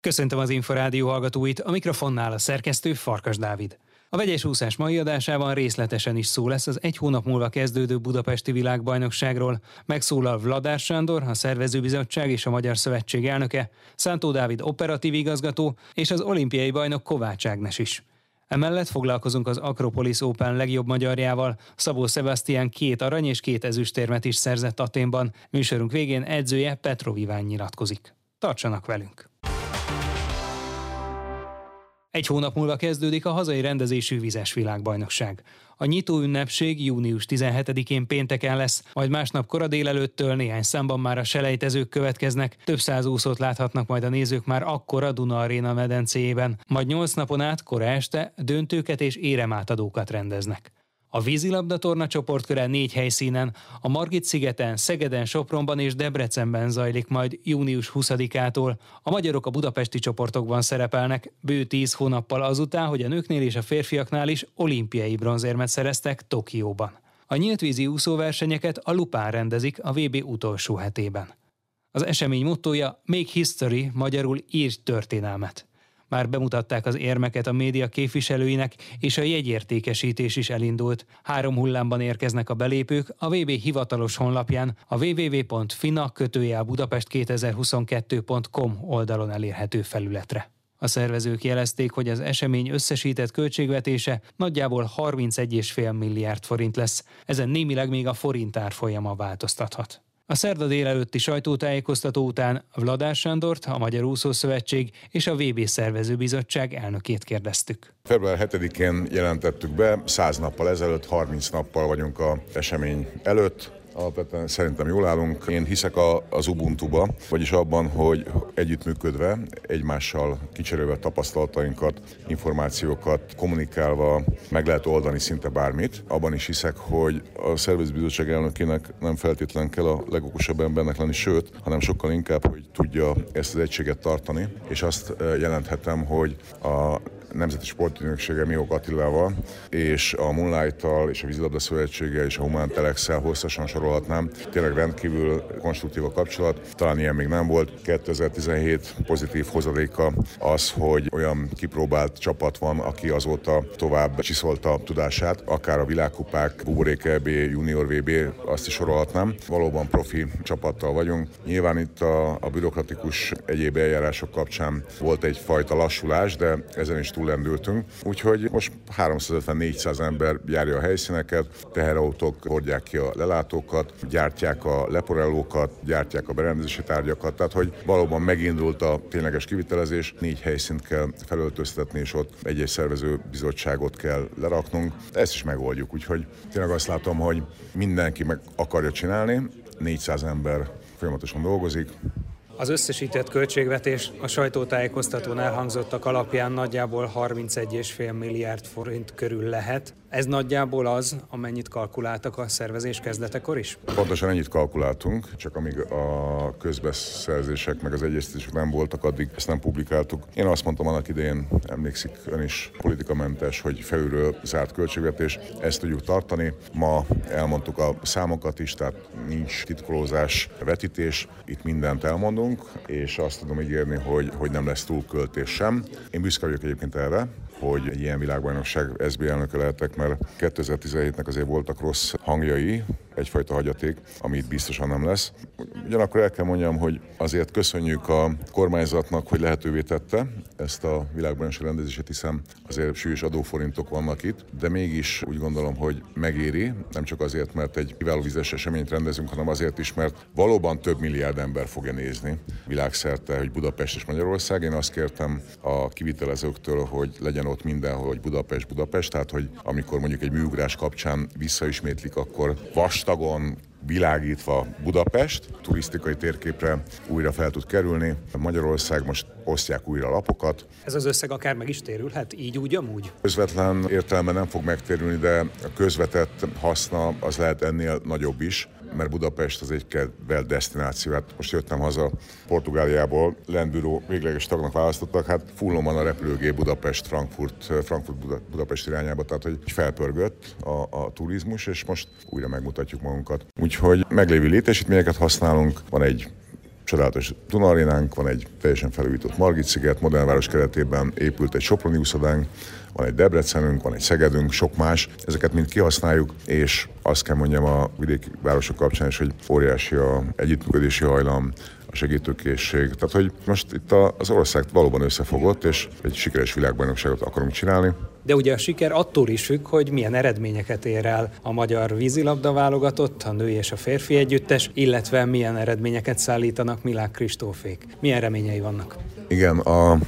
Köszöntöm az Inforádió hallgatóit, a mikrofonnál a szerkesztő Farkas Dávid. A vegyes úszás mai adásában részletesen is szó lesz az egy hónap múlva kezdődő budapesti világbajnokságról. Megszólal Vladár Sándor, a szervezőbizottság és a Magyar Szövetség elnöke, Szántó Dávid operatív igazgató és az olimpiai bajnok Kovács Ágnes is. Emellett foglalkozunk az Akropolis Open legjobb magyarjával. Szabó Sebastian két arany és két ezüstérmet is szerzett Aténban. Műsorunk végén edzője Petro Iván nyilatkozik. Tartsanak velünk! Egy hónap múlva kezdődik a hazai rendezésű vizes világbajnokság. A nyitó ünnepség június 17-én pénteken lesz, majd másnap kora délelőttől néhány számban már a selejtezők következnek, több száz úszót láthatnak majd a nézők már akkor a Duna Arena medencéjében, majd nyolc napon át kora este döntőket és éremátadókat rendeznek. A vízilabda torna csoportköre négy helyszínen, a Margit szigeten, Szegeden, Sopronban és Debrecenben zajlik majd június 20-ától. A magyarok a budapesti csoportokban szerepelnek, bő tíz hónappal azután, hogy a nőknél és a férfiaknál is olimpiai bronzérmet szereztek Tokióban. A nyíltvízi úszóversenyeket a Lupán rendezik a VB utolsó hetében. Az esemény mottoja Make History, magyarul írj történelmet. Már bemutatták az érmeket a média képviselőinek, és a jegyértékesítés is elindult. Három hullámban érkeznek a belépők a VB hivatalos honlapján, a www.fina Budapest 2022.com oldalon elérhető felületre. A szervezők jelezték, hogy az esemény összesített költségvetése nagyjából 31,5 milliárd forint lesz. Ezen némileg még a forint árfolyama változtathat. A szerda délelőtti sajtótájékoztató után Vladár Sándort, a Magyar Úszó Szövetség és a VB Szervezőbizottság elnökét kérdeztük. Február 7-én jelentettük be, 100 nappal ezelőtt, 30 nappal vagyunk a esemény előtt alapvetően szerintem jól állunk. Én hiszek a, az Ubuntu-ba, vagyis abban, hogy együttműködve, egymással kicserélve tapasztalatainkat, információkat, kommunikálva meg lehet oldani szinte bármit. Abban is hiszek, hogy a szervezőbizottság elnökének nem feltétlen kell a legokosabb embernek lenni, sőt, hanem sokkal inkább, hogy tudja ezt az egységet tartani, és azt eh, jelenthetem, hogy a Nemzeti Sportügynöksége Miók Attilával, és a Moonlight-tal, és a Vízilabda Szövetséggel, és a Human Telex-el hosszasan sorolhatnám. Tényleg rendkívül konstruktív a kapcsolat, talán ilyen még nem volt. 2017 pozitív hozadéka az, hogy olyan kipróbált csapat van, aki azóta tovább csiszolta tudását, akár a világkupák, Buborék EB, Junior VB, azt is sorolhatnám. Valóban profi csapattal vagyunk. Nyilván itt a, a bürokratikus egyéb eljárások kapcsán volt egyfajta lassulás, de ezen is túlendültünk. Úgyhogy most 350-400 ember járja a helyszíneket, teherautók hordják ki a lelátókat, gyártják a leporelókat, gyártják a berendezési tárgyakat, tehát hogy valóban megindult a tényleges kivitelezés, négy helyszínt kell felöltöztetni, és ott egy-egy szervező bizottságot kell leraknunk. Ezt is megoldjuk, úgyhogy tényleg azt látom, hogy mindenki meg akarja csinálni, 400 ember folyamatosan dolgozik, az összesített költségvetés a sajtótájékoztatón elhangzottak alapján nagyjából 31,5 milliárd forint körül lehet. Ez nagyjából az, amennyit kalkuláltak a szervezés kezdetekor is? Pontosan ennyit kalkuláltunk, csak amíg a közbeszerzések meg az egyeztetések nem voltak, addig ezt nem publikáltuk. Én azt mondtam annak idején, emlékszik ön is, politikamentes, hogy felülről zárt költségvetés, ezt tudjuk tartani. Ma elmondtuk a számokat is, tehát nincs titkolózás, vetítés, itt mindent elmondunk, és azt tudom ígérni, hogy, hogy nem lesz túlköltés sem. Én büszke vagyok egyébként erre, hogy egy ilyen világbajnokság SB elnöke lehetek, mert 2017-nek azért voltak rossz hangjai, egyfajta hagyaték, amit biztosan nem lesz. Ugyanakkor el kell mondjam, hogy azért köszönjük a kormányzatnak, hogy lehetővé tette ezt a világbajnokság rendezését, hiszen azért súlyos adóforintok vannak itt, de mégis úgy gondolom, hogy megéri, nem csak azért, mert egy kiváló vizes eseményt rendezünk, hanem azért is, mert valóban több milliárd ember fogja nézni világszerte, hogy Budapest és Magyarország. Én azt kértem a kivitelezőktől, hogy legyen ott mindenhol, hogy Budapest, Budapest, tehát hogy amikor mondjuk egy műugrás kapcsán visszaismétlik, akkor vastagon világítva Budapest, turisztikai térképre újra fel tud kerülni. Magyarország most osztják újra a lapokat. Ez az összeg akár meg is térülhet, így úgy, amúgy? Közvetlen értelme nem fog megtérülni, de a közvetett haszna az lehet ennél nagyobb is mert Budapest az egy kedvelt destináció. Hát most jöttem haza Portugáliából, Lendbüró végleges tagnak választottak, hát fullon van a repülőgép Budapest, Frankfurt, Frankfurt Budapest irányába, tehát hogy felpörgött a, a turizmus, és most újra megmutatjuk magunkat. Úgyhogy meglévő létesítményeket használunk, van egy csodálatos Dunarénánk, van egy teljesen felújított Margit sziget, modern város keretében épült egy Soproni úszodánk, van egy Debrecenünk, van egy Szegedünk, sok más. Ezeket mind kihasználjuk, és azt kell mondjam a vidéki városok kapcsán is, hogy óriási a együttműködési hajlam, a segítőkészség. Tehát, hogy most itt az ország valóban összefogott, és egy sikeres világbajnokságot akarunk csinálni. De ugye a siker attól is függ, hogy milyen eredményeket ér el a magyar vízilabda válogatott, a női és a férfi együttes, illetve milyen eredményeket szállítanak Milák Kristófék. Milyen reményei vannak? Igen, a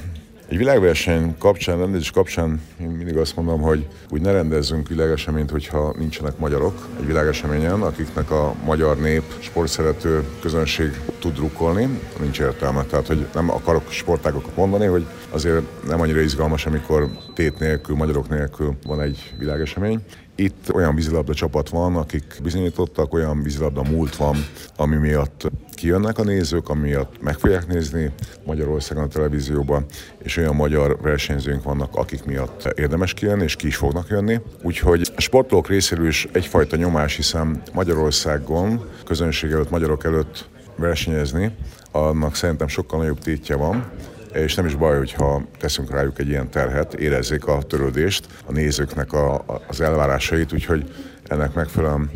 egy világverseny kapcsán, rendezés kapcsán én mindig azt mondom, hogy úgy ne rendezzünk világeseményt, hogyha nincsenek magyarok egy világeseményen, akiknek a magyar nép, sportszerető közönség tud drukkolni, nincs értelme. Tehát, hogy nem akarok sportágokat mondani, hogy azért nem annyira izgalmas, amikor tét nélkül, magyarok nélkül van egy világesemény. Itt olyan vízilabda csapat van, akik bizonyítottak, olyan vízilabda múlt van, ami miatt kijönnek a nézők, ami miatt meg fogják nézni Magyarországon a televízióban, és olyan magyar versenyzőink vannak, akik miatt érdemes kijönni, és ki is fognak jönni. Úgyhogy a sportolók részéről is egyfajta nyomás, hiszen Magyarországon, közönség előtt, magyarok előtt versenyezni, annak szerintem sokkal nagyobb tétje van, és nem is baj, hogyha teszünk rájuk egy ilyen terhet, érezzék a törődést, a nézőknek a, az elvárásait, úgyhogy ennek megfelelően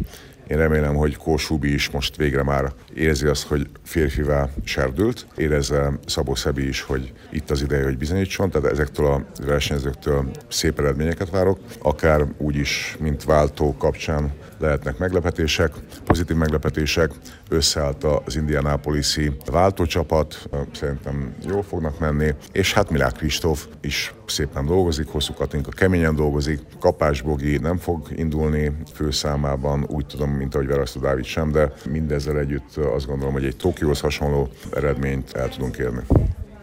én remélem, hogy Kósubi is most végre már érzi azt, hogy férfivá serdült. Érezze Szabó Szebi is, hogy itt az ideje, hogy bizonyítson. Tehát ezektől a versenyzőktől szép eredményeket várok. Akár úgy is, mint váltó kapcsán lehetnek meglepetések, pozitív meglepetések. Összeállt az Indianapolisi váltócsapat, szerintem jól fognak menni, és hát Milák Kristóf is szépen dolgozik, hosszú Katinka keményen dolgozik, Kapás Bogi nem fog indulni főszámában, úgy tudom, mint ahogy Verasztó Dávid sem, de mindezzel együtt azt gondolom, hogy egy Tokióhoz hasonló eredményt el tudunk érni.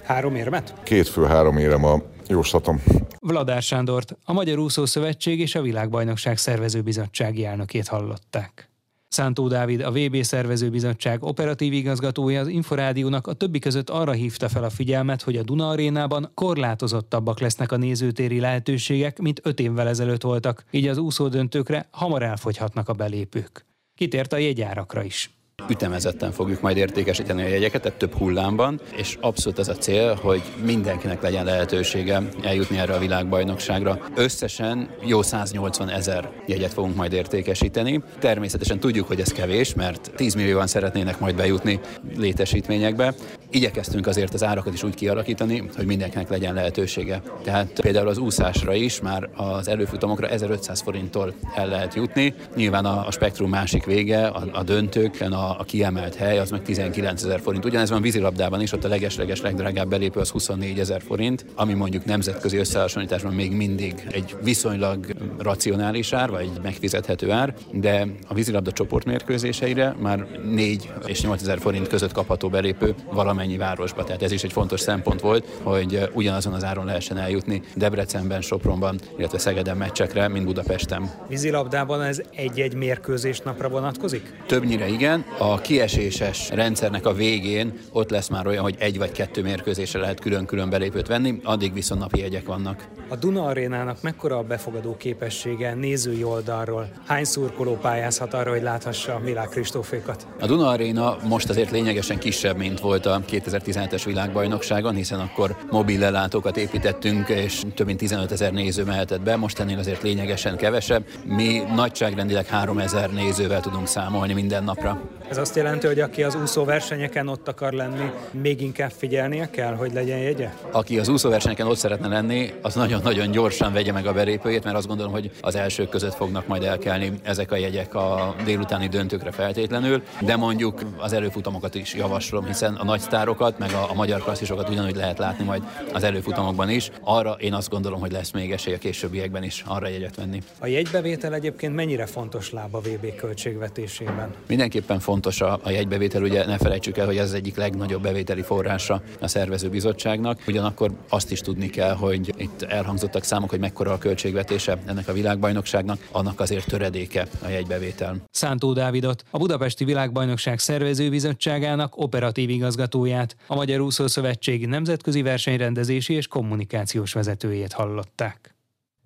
Három érmet? Két fő három érem a jóslatom. Vladár Sándort, a Magyar Úszó Szövetség és a Világbajnokság Szervezőbizottsági elnökét hallották. Szántó Dávid, a VB Szervezőbizottság operatív igazgatója az Inforádiónak a többi között arra hívta fel a figyelmet, hogy a Duna arénában korlátozottabbak lesznek a nézőtéri lehetőségek, mint öt évvel ezelőtt voltak, így az úszódöntőkre hamar elfogyhatnak a belépők. Kitért a jegyárakra is ütemezetten fogjuk majd értékesíteni a jegyeket, tehát több hullámban, és abszolút az a cél, hogy mindenkinek legyen lehetősége eljutni erre a világbajnokságra. Összesen jó 180 ezer jegyet fogunk majd értékesíteni. Természetesen tudjuk, hogy ez kevés, mert 10 millióan szeretnének majd bejutni létesítményekbe. Igyekeztünk azért az árakat is úgy kialakítani, hogy mindenkinek legyen lehetősége. Tehát például az úszásra is már az előfutamokra 1500 forinttól el lehet jutni. Nyilván a, a spektrum másik vége, a, a döntőken, a, a kiemelt hely az meg 19 ezer forint. Ugyanez van vízilabdában is, ott a legesleges legdrágább belépő az 24 ezer forint, ami mondjuk nemzetközi összehasonlításban még mindig egy viszonylag racionális ár, vagy egy megfizethető ár, de a vízilabda csoportmérkőzéseire már 4 és 8 ezer forint között kapható belépő valamennyi városba. Tehát ez is egy fontos szempont volt, hogy ugyanazon az áron lehessen eljutni Debrecenben, Sopronban, illetve Szegeden meccsekre, mint Budapesten. Vízilabdában ez egy-egy mérkőzés napra vonatkozik? Többnyire igen. A kieséses rendszernek a végén ott lesz már olyan, hogy egy vagy kettő mérkőzésre lehet külön-külön belépőt venni, addig viszont napi jegyek vannak. A Duna Arénának mekkora a befogadó képessége nézői oldalról? Hány szurkoló pályázhat arra, hogy láthassa Milák Kristófékat? A Duna Aréna most azért lényegesen kisebb, mint volt a 2017-es világbajnokságon, hiszen akkor mobil lelátókat építettünk, és több mint 15 ezer néző mehetett be, most ennél azért lényegesen kevesebb. Mi nagyságrendileg 3 ezer nézővel tudunk számolni minden napra. Ez azt jelenti, hogy aki az úszóversenyeken ott akar lenni, még inkább figyelnie kell, hogy legyen jegye? Aki az úszóversenyeken ott szeretne lenni, az nagyon-nagyon gyorsan vegye meg a belépőjét, mert azt gondolom, hogy az elsők között fognak majd elkelni ezek a jegyek a délutáni döntőkre feltétlenül, de mondjuk az előfutamokat is javaslom, hiszen a nagy sztárokat, meg a, a magyar klasszisokat ugyanúgy lehet látni majd az előfutamokban is. Arra én azt gondolom, hogy lesz még esély a későbbiekben is arra jegyet venni. A jegybevétel egyébként mennyire fontos láb a VB költségvetésében? Mindenképpen fontos fontos a, a jegybevétel, ugye ne felejtsük el, hogy ez az egyik legnagyobb bevételi forrása a szervezőbizottságnak. Ugyanakkor azt is tudni kell, hogy itt elhangzottak számok, hogy mekkora a költségvetése ennek a világbajnokságnak, annak azért töredéke a jegybevétel. Szántó Dávidot, a Budapesti Világbajnokság szervezőbizottságának operatív igazgatóját, a Magyar Úszó Szövetség nemzetközi versenyrendezési és kommunikációs vezetőjét hallották.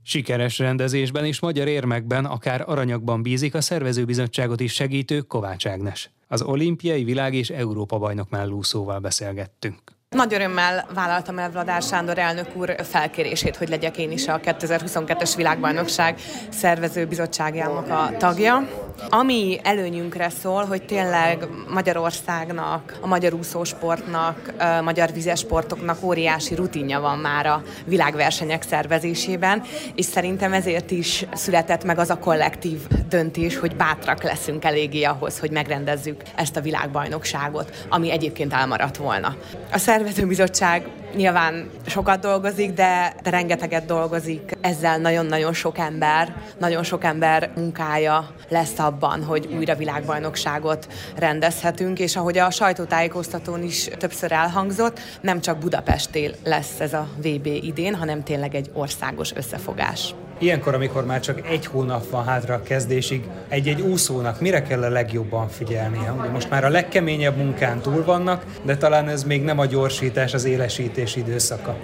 Sikeres rendezésben és magyar érmekben, akár aranyakban bízik a szervezőbizottságot is segítő Kovács Ágnes. Az olimpiai világ és Európa bajnok mellúszóval beszélgettünk. Nagy örömmel vállaltam el Vladár Sándor elnök úr felkérését, hogy legyek én is a 2022-es világbajnokság szervezőbizottságának a tagja. Ami előnyünkre szól, hogy tényleg Magyarországnak, a magyar úszósportnak, magyar vizesportoknak óriási rutinja van már a világversenyek szervezésében, és szerintem ezért is született meg az a kollektív döntés, hogy bátrak leszünk eléggé ahhoz, hogy megrendezzük ezt a világbajnokságot, ami egyébként elmaradt volna. A szervezőbizottság nyilván sokat dolgozik, de, de rengeteget dolgozik. Ezzel nagyon-nagyon sok ember, nagyon sok ember munkája lesz abban, hogy újra világbajnokságot rendezhetünk, és ahogy a sajtótájékoztatón is többször elhangzott, nem csak Budapestél lesz ez a VB idén, hanem tényleg egy országos összefogás. Ilyenkor, amikor már csak egy hónap van hátra a kezdésig, egy-egy úszónak mire kell a legjobban figyelnie? Ugye most már a legkeményebb munkán túl vannak, de talán ez még nem a gyorsítás, az élesítés időszaka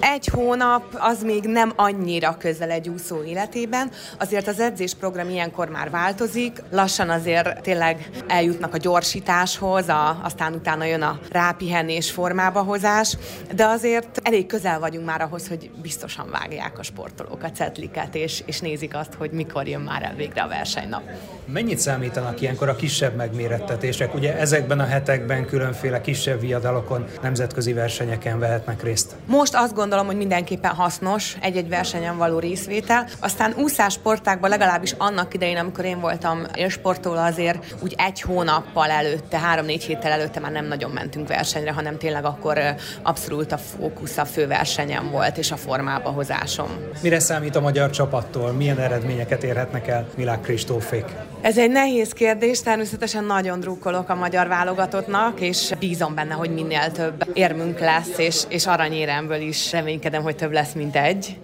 egy hónap az még nem annyira közel egy úszó életében, azért az edzésprogram ilyenkor már változik, lassan azért tényleg eljutnak a gyorsításhoz, a, aztán utána jön a rápihenés formába hozás, de azért elég közel vagyunk már ahhoz, hogy biztosan vágják a sportolók a cetliket, és, és nézik azt, hogy mikor jön már el végre a versenynap. Mennyit számítanak ilyenkor a kisebb megmérettetések? Ugye ezekben a hetekben különféle kisebb viadalokon, nemzetközi versenyeken vehetnek részt. Most azt gondolom, hogy mindenképpen hasznos egy-egy versenyen való részvétel. Aztán úszás sportákban legalábbis annak idején, amikor én voltam élsportoló, azért úgy egy hónappal előtte, három-négy héttel előtte már nem nagyon mentünk versenyre, hanem tényleg akkor abszolút a fókusz a főversenyen volt, és a formába hozásom. Mire számít a magyar csapattól? Milyen eredményeket érhetnek el Milák Kristófék? Ez egy nehéz kérdés, természetesen nagyon drukkolok a magyar válogatottnak, és bízom benne, hogy minél több érmünk lesz, és, és aranyéremből is reménykedem, hogy több lesz, mint egy.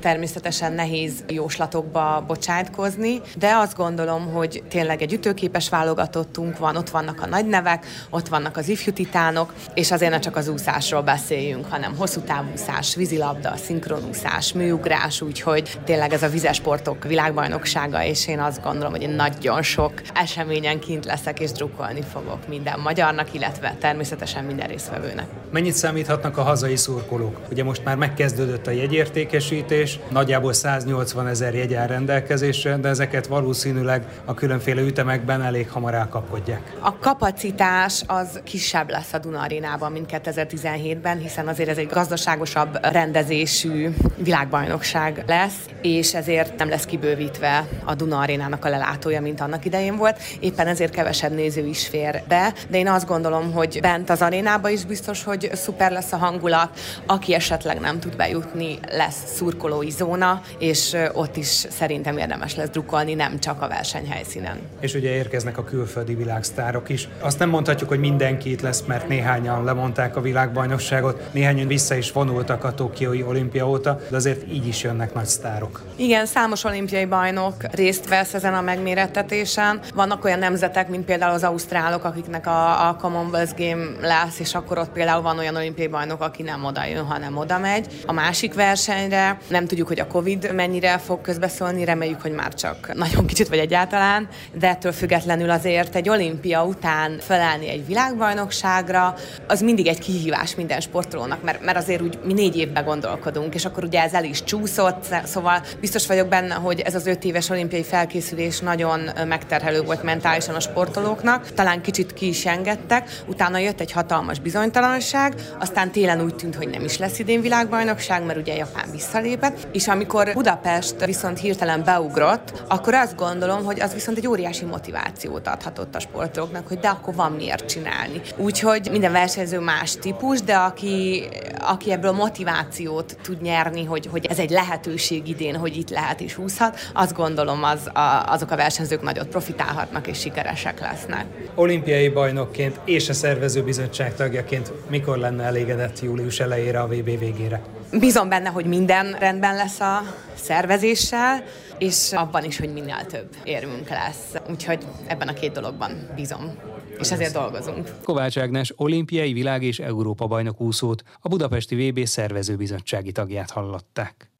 Természetesen nehéz jóslatokba bocsájtkozni, de azt gondolom, hogy tényleg egy ütőképes válogatottunk van, ott vannak a nagy nevek, ott vannak az ifjú titánok, és azért ne csak az úszásról beszéljünk, hanem hosszú távúszás, vízilabda, szinkronúszás, műugrás, úgyhogy tényleg ez a vizesportok világbajnoksága, és én azt gondolom, hogy nagyon sok eseményen kint leszek, és drukkolni fogok minden magyarnak, illetve természetesen minden résztvevőnek. Mennyit számíthatnak a hazai szurkolók? Ugye most már megkezdődött a jegyértékesítés, bővítés, nagyjából 180 ezer jegy áll rendelkezésre, de ezeket valószínűleg a különféle ütemekben elég hamar elkapkodják. A kapacitás az kisebb lesz a Duna mint 2017-ben, hiszen azért ez egy gazdaságosabb rendezésű világbajnokság lesz, és ezért nem lesz kibővítve a Duna Arénának a lelátója, mint annak idején volt. Éppen ezért kevesebb néző is fér be, de én azt gondolom, hogy bent az arénába is biztos, hogy szuper lesz a hangulat. Aki esetleg nem tud bejutni, lesz szurkoló drukkolói zóna, és ott is szerintem érdemes lesz drukkolni, nem csak a versenyhelyszínen. És ugye érkeznek a külföldi világsztárok is. Azt nem mondhatjuk, hogy mindenki itt lesz, mert néhányan lemondták a világbajnokságot, néhányan vissza is vonultak a Tokiói olimpia óta, de azért így is jönnek nagy sztárok. Igen, számos olimpiai bajnok részt vesz ezen a megmérettetésen. Vannak olyan nemzetek, mint például az ausztrálok, akiknek a, a Commonwealth Game lesz, és akkor ott például van olyan olimpiai bajnok, aki nem oda jön, hanem oda megy. A másik versenyre nem tudjuk, hogy a Covid mennyire fog közbeszólni, reméljük, hogy már csak nagyon kicsit vagy egyáltalán, de ettől függetlenül azért egy olimpia után felállni egy világbajnokságra, az mindig egy kihívás minden sportolónak, mert, mert azért úgy mi négy évben gondolkodunk, és akkor ugye ez el is csúszott, szóval biztos vagyok benne, hogy ez az öt éves olimpiai felkészülés nagyon megterhelő volt mentálisan a sportolóknak, talán kicsit ki is engedtek, utána jött egy hatalmas bizonytalanság, aztán télen úgy tűnt, hogy nem is lesz idén világbajnokság, mert ugye Japán visszalép, lépett, és amikor Budapest viszont hirtelen beugrott, akkor azt gondolom, hogy az viszont egy óriási motivációt adhatott a sportolóknak, hogy de akkor van miért csinálni. Úgyhogy minden versenyző más típus, de aki, aki ebből motivációt tud nyerni, hogy, hogy ez egy lehetőség idén, hogy itt lehet és húzhat, azt gondolom az, a, azok a versenyzők nagyot profitálhatnak és sikeresek lesznek. Olimpiai bajnokként és a szervezőbizottság tagjaként mikor lenne elégedett július elejére a VB végére? Bízom benne, hogy minden rendben lesz a szervezéssel, és abban is, hogy minél több érmünk lesz. Úgyhogy ebben a két dologban bízom és ezért dolgozunk. Kovács Ágnes olimpiai világ és Európa bajnok úszót, a Budapesti VB szervezőbizottsági tagját hallották.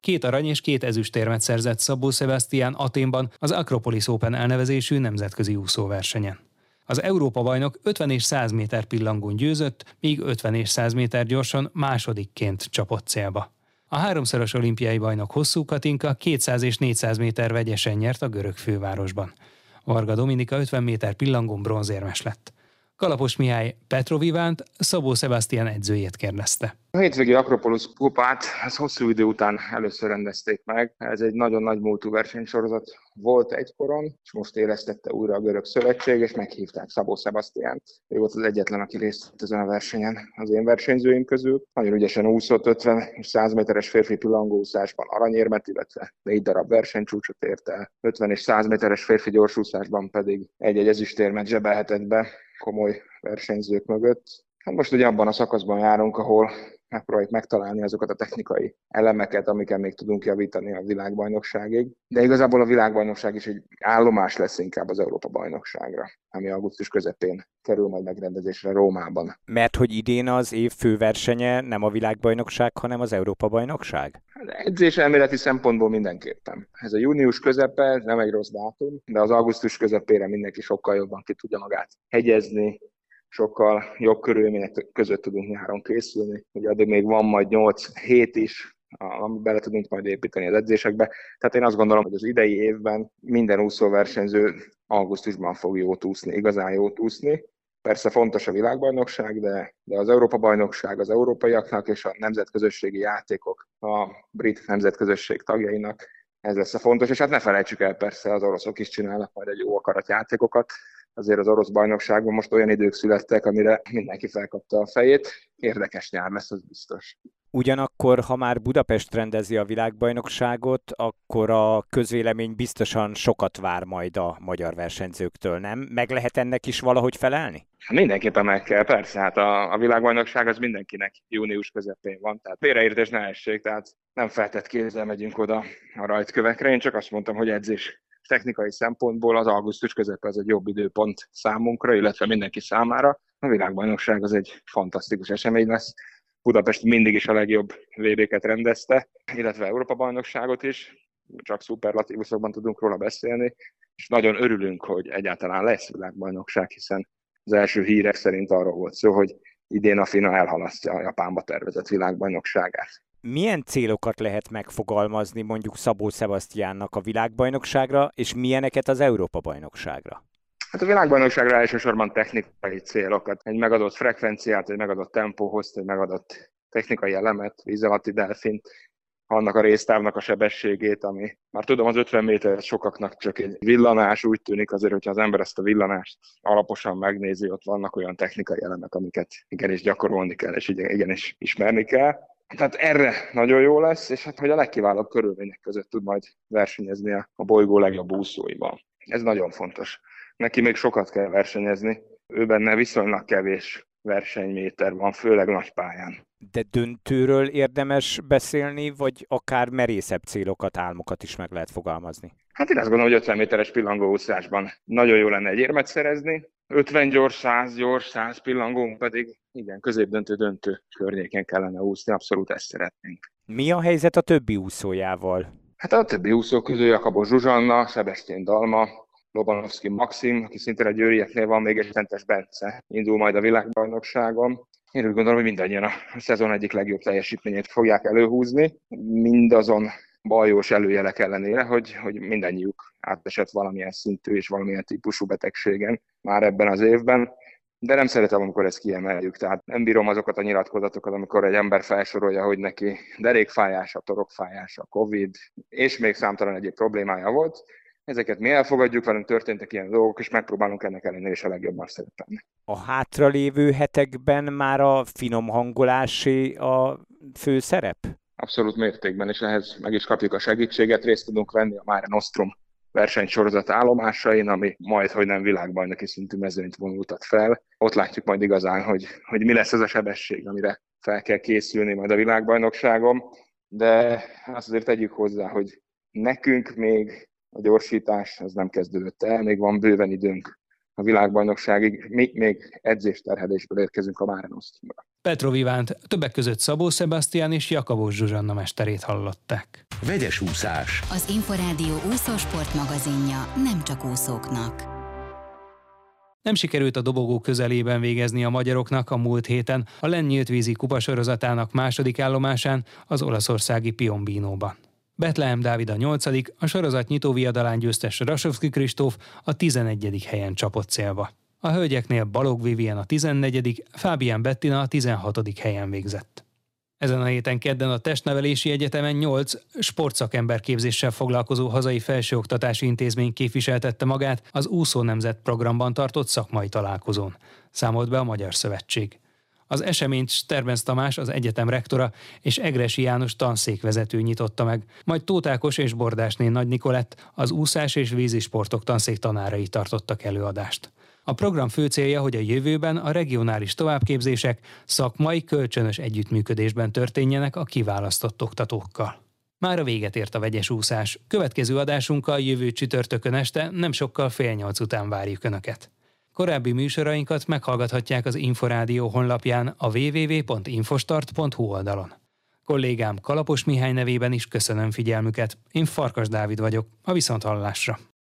két arany és két ezüstérmet szerzett Szabó Sebastian Aténban az Acropolis Open elnevezésű nemzetközi úszóversenyen. Az Európa bajnok 50 és 100 méter pillangón győzött, míg 50 és 100 méter gyorsan másodikként csapott célba. A háromszoros olimpiai bajnok hosszú Katinka 200 és 400 méter vegyesen nyert a görög fővárosban. Varga Dominika 50 méter pillangón bronzérmes lett. Kalapos Mihály Petrovivánt Szabó Sebastian edzőjét kérdezte. A hétvégi Akropolis kupát, ez hosszú idő után először rendezték meg. Ez egy nagyon nagy múltú versenysorozat volt egykoron, és most éreztette újra a Görög Szövetség, és meghívták Szabó Sebastian. Ő volt az egyetlen, aki részt vett ezen a versenyen az én versenyzőim közül. Nagyon ügyesen úszott 50 és 100 méteres férfi pillangóúszásban aranyérmet, illetve négy darab versenycsúcsot ért el. 50 és 100 méteres férfi gyorsúszásban pedig egy-egy ezüstérmet zsebelhetett be komoly versenyzők mögött. Hát most ugye abban a szakaszban járunk, ahol megpróbáljuk megtalálni azokat a technikai elemeket, amiket még tudunk javítani a világbajnokságig. De igazából a világbajnokság is egy állomás lesz inkább az Európa bajnokságra, ami augusztus közepén kerül majd megrendezésre Rómában. Mert hogy idén az év főversenye nem a világbajnokság, hanem az Európa bajnokság? Hát edzés elméleti szempontból mindenképpen. Ez a június közepe, nem egy rossz dátum, de az augusztus közepére mindenki sokkal jobban ki tudja magát hegyezni, sokkal jobb körülmények között tudunk nyáron készülni. Ugye addig még van majd 8 hét is, amit bele tudunk majd építeni az edzésekbe. Tehát én azt gondolom, hogy az idei évben minden úszóversenyző augusztusban fog jót úszni, igazán jót úszni. Persze fontos a világbajnokság, de, de az Európa-bajnokság az európaiaknak és a nemzetközösségi játékok a brit nemzetközösség tagjainak ez lesz a fontos, és hát ne felejtsük el, persze az oroszok is csinálnak majd egy jó akarat játékokat, azért az orosz bajnokságban most olyan idők születtek, amire mindenki felkapta a fejét. Érdekes nyár lesz, az biztos. Ugyanakkor, ha már Budapest rendezi a világbajnokságot, akkor a közvélemény biztosan sokat vár majd a magyar versenyzőktől, nem? Meg lehet ennek is valahogy felelni? Hát mindenképpen meg kell, persze. Hát a, a világbajnokság az mindenkinek június közepén van, tehát félreértés ne essék, tehát nem feltett kézzel megyünk oda a rajtkövekre. Én csak azt mondtam, hogy edzés technikai szempontból az augusztus közepe az egy jobb időpont számunkra, illetve mindenki számára. A világbajnokság az egy fantasztikus esemény lesz. Budapest mindig is a legjobb VB-ket rendezte, illetve Európa-bajnokságot is, csak szuperlatívuszokban tudunk róla beszélni, és nagyon örülünk, hogy egyáltalán lesz világbajnokság, hiszen az első hírek szerint arról volt szó, hogy idén a FINA elhalasztja a Japánba tervezett világbajnokságát milyen célokat lehet megfogalmazni mondjuk Szabó Sebastiánnak a világbajnokságra, és milyeneket az Európa-bajnokságra? Hát a világbajnokságra elsősorban technikai célokat, egy megadott frekvenciát, egy megadott tempóhoz, egy megadott technikai elemet, víz alatti delfint, annak a résztávnak a sebességét, ami már tudom, az 50 méter sokaknak csak egy villanás, úgy tűnik azért, hogyha az ember ezt a villanást alaposan megnézi, ott vannak olyan technikai elemek, amiket igenis gyakorolni kell, és igenis ismerni kell. Tehát erre nagyon jó lesz, és hát hogy a legkiválóbb körülmények között tud majd versenyezni a bolygó legjobb úszóival. Ez nagyon fontos. Neki még sokat kell versenyezni, ő benne viszonylag kevés versenyméter van, főleg nagy pályán. De döntőről érdemes beszélni, vagy akár merészebb célokat, álmokat is meg lehet fogalmazni? Hát én azt gondolom, hogy 50 méteres pillangóúszásban nagyon jó lenne egy érmet szerezni, 50 gyors, 100 gyors, 100 pillangón pedig igen, középdöntő döntő környéken kellene úszni, abszolút ezt szeretnénk. Mi a helyzet a többi úszójával? Hát a többi úszó közül Jakabos Zsuzsanna, Sebestyén Dalma, Lobanovski Maxim, aki szintén egy győrieknél van, még egy Fentes Bence indul majd a világbajnokságon. Én úgy gondolom, hogy mindannyian a szezon egyik legjobb teljesítményét fogják előhúzni. Mindazon bajós előjelek ellenére, hogy, hogy mindannyiuk átesett valamilyen szintű és valamilyen típusú betegségen már ebben az évben. De nem szeretem, amikor ezt kiemeljük. Tehát nem bírom azokat a nyilatkozatokat, amikor egy ember felsorolja, hogy neki derékfájása, torokfájása, Covid, és még számtalan egyéb problémája volt. Ezeket mi elfogadjuk, velünk történtek ilyen dolgok, és megpróbálunk ennek ellenére is a legjobban szerepelni. A hátralévő hetekben már a finom hangolásé a fő szerep? Abszolút mértékben, és ehhez meg is kapjuk a segítséget, részt tudunk venni a Mare Nostrum versenysorozat állomásain, ami majd, hogy nem világbajnoki szintű mezőnyt vonultat fel. Ott látjuk majd igazán, hogy, hogy mi lesz ez a sebesség, amire fel kell készülni majd a világbajnokságon. De azt azért tegyük hozzá, hogy nekünk még a gyorsítás az nem kezdődött el, még van bőven időnk a világbajnokságig, mi még edzésterhelésből érkezünk a Mare Nostrumra. Petrovivánt többek között Szabó Sebastian és Jakabós Zsuzsanna mesterét hallották. Vegyes úszás. Az Inforádió úszósport magazinja nem csak úszóknak. Nem sikerült a dobogó közelében végezni a magyaroknak a múlt héten a Lennyílt vízi kupasorozatának második állomásán az olaszországi Piombinóban. Betlehem Dávid a 8 a sorozat nyitó viadalán győztes Rasovski Kristóf a 11. helyen csapott célba. A hölgyeknél Balog Vivien a 14., Fábián Bettina a 16. helyen végzett. Ezen a héten kedden a Testnevelési Egyetemen 8 sportszakember képzéssel foglalkozó hazai felsőoktatási intézmény képviseltette magát az Úszó Nemzet programban tartott szakmai találkozón, számolt be a Magyar Szövetség. Az eseményt Sterbenz Tamás, az egyetem rektora, és Egresi János tanszékvezető nyitotta meg, majd Tótákos és Bordásné Nagy Nikolett, az úszás és vízisportok tanszék tanárai tartottak előadást. A program fő célja, hogy a jövőben a regionális továbbképzések szakmai kölcsönös együttműködésben történjenek a kiválasztott oktatókkal. Már a véget ért a vegyes úszás. Következő adásunkkal jövő csütörtökön este nem sokkal fél nyolc után várjuk Önöket. Korábbi műsorainkat meghallgathatják az Inforádió honlapján a www.infostart.hu oldalon. Kollégám Kalapos Mihály nevében is köszönöm figyelmüket. Én Farkas Dávid vagyok, a Viszonthallásra.